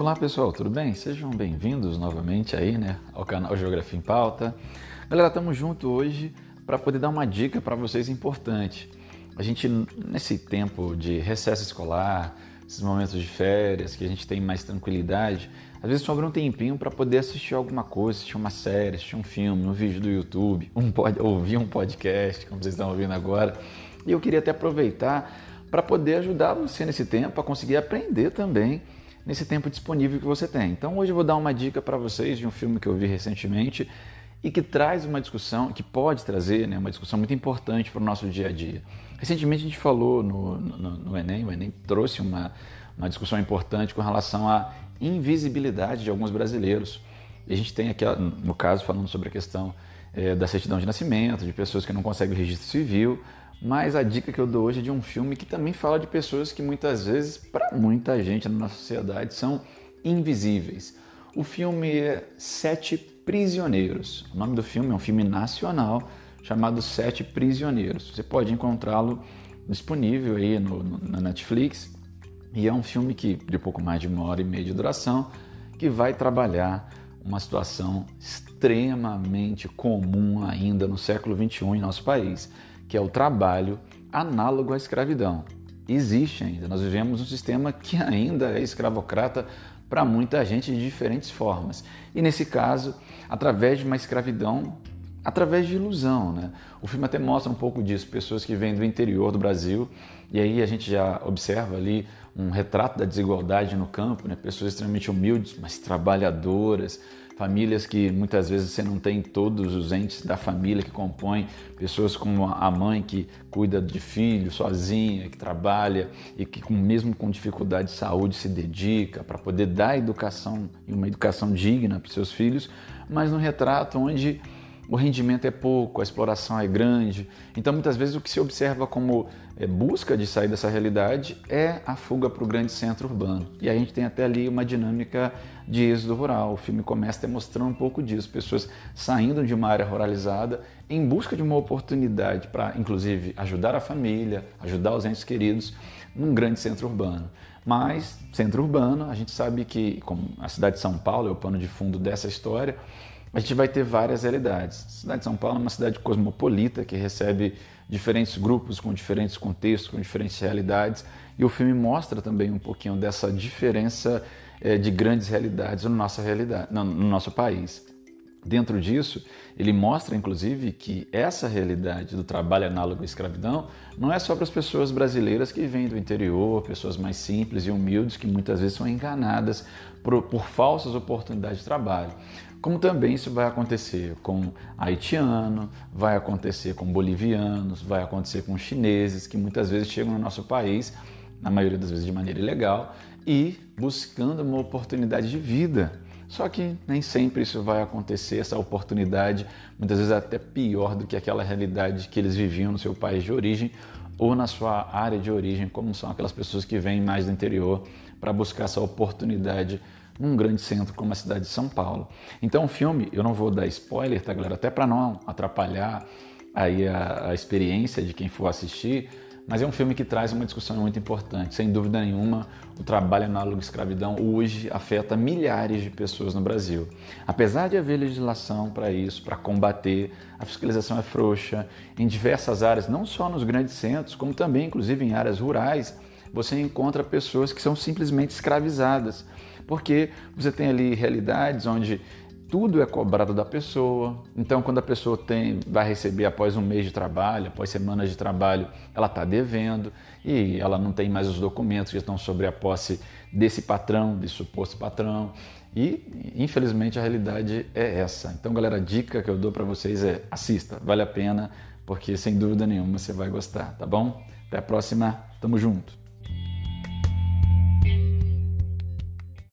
Olá pessoal, tudo bem? Sejam bem-vindos novamente aí, né, ao canal Geografia em Pauta. Galera, estamos juntos hoje para poder dar uma dica para vocês importante. A gente nesse tempo de recesso escolar, esses momentos de férias que a gente tem mais tranquilidade, às vezes sobra um tempinho para poder assistir alguma coisa, assistir uma série, assistir um filme, um vídeo do YouTube, um pod, ouvir um podcast, como vocês estão ouvindo agora. E eu queria até aproveitar para poder ajudar você nesse tempo a conseguir aprender também nesse tempo disponível que você tem. Então hoje eu vou dar uma dica para vocês de um filme que eu vi recentemente e que traz uma discussão, que pode trazer né, uma discussão muito importante para o nosso dia a dia. Recentemente a gente falou no, no, no Enem, o Enem trouxe uma, uma discussão importante com relação à invisibilidade de alguns brasileiros. E a gente tem aqui, no caso, falando sobre a questão é, da certidão de nascimento, de pessoas que não conseguem registro civil, mas a dica que eu dou hoje é de um filme que também fala de pessoas que muitas vezes, para muita gente na nossa sociedade, são invisíveis. O filme é Sete Prisioneiros. O nome do filme é um filme nacional chamado Sete Prisioneiros. Você pode encontrá-lo disponível aí no, no, na Netflix. E é um filme que, de pouco mais de uma hora e meia de duração, que vai trabalhar uma situação extremamente comum ainda no século XXI em nosso país, que é o trabalho análogo à escravidão. Existe ainda, nós vivemos um sistema que ainda é escravocrata para muita gente de diferentes formas. E nesse caso, através de uma escravidão, através de ilusão. Né? O filme até mostra um pouco disso, pessoas que vêm do interior do Brasil, e aí a gente já observa ali um retrato da desigualdade no campo, né? pessoas extremamente humildes, mas trabalhadoras, famílias que muitas vezes você não tem todos os entes da família que compõem, pessoas como a mãe que cuida de filho sozinha, que trabalha e que mesmo com dificuldade de saúde se dedica para poder dar educação e uma educação digna para seus filhos, mas no retrato onde o rendimento é pouco, a exploração é grande. Então, muitas vezes, o que se observa como é, busca de sair dessa realidade é a fuga para o grande centro urbano. E a gente tem até ali uma dinâmica de êxodo rural. O filme começa demonstrando um pouco disso: pessoas saindo de uma área ruralizada em busca de uma oportunidade para, inclusive, ajudar a família, ajudar os entes queridos num grande centro urbano. Mas, centro urbano, a gente sabe que, como a cidade de São Paulo é o pano de fundo dessa história, a gente vai ter várias realidades. A cidade de São Paulo é uma cidade cosmopolita que recebe diferentes grupos com diferentes contextos, com diferentes realidades, e o filme mostra também um pouquinho dessa diferença é, de grandes realidades na nossa realidade, no, no nosso país. Dentro disso, ele mostra inclusive que essa realidade do trabalho análogo à escravidão não é só para as pessoas brasileiras que vêm do interior, pessoas mais simples e humildes que muitas vezes são enganadas por, por falsas oportunidades de trabalho. Como também isso vai acontecer com haitiano, vai acontecer com bolivianos, vai acontecer com chineses que muitas vezes chegam no nosso país, na maioria das vezes de maneira ilegal, e buscando uma oportunidade de vida. Só que nem sempre isso vai acontecer, essa oportunidade, muitas vezes até pior do que aquela realidade que eles viviam no seu país de origem ou na sua área de origem, como são aquelas pessoas que vêm mais do interior para buscar essa oportunidade num grande centro como a cidade de São Paulo. Então o filme, eu não vou dar spoiler, tá galera? Até para não atrapalhar aí a, a experiência de quem for assistir, mas é um filme que traz uma discussão muito importante. Sem dúvida nenhuma, o trabalho análogo à escravidão hoje afeta milhares de pessoas no Brasil. Apesar de haver legislação para isso, para combater, a fiscalização é frouxa em diversas áreas, não só nos grandes centros, como também, inclusive, em áreas rurais você encontra pessoas que são simplesmente escravizadas, porque você tem ali realidades onde tudo é cobrado da pessoa. Então, quando a pessoa tem, vai receber após um mês de trabalho, após semanas de trabalho, ela está devendo e ela não tem mais os documentos que estão sobre a posse desse patrão, desse suposto patrão. E, infelizmente, a realidade é essa. Então, galera, a dica que eu dou para vocês é assista, vale a pena, porque sem dúvida nenhuma você vai gostar, tá bom? Até a próxima, tamo junto!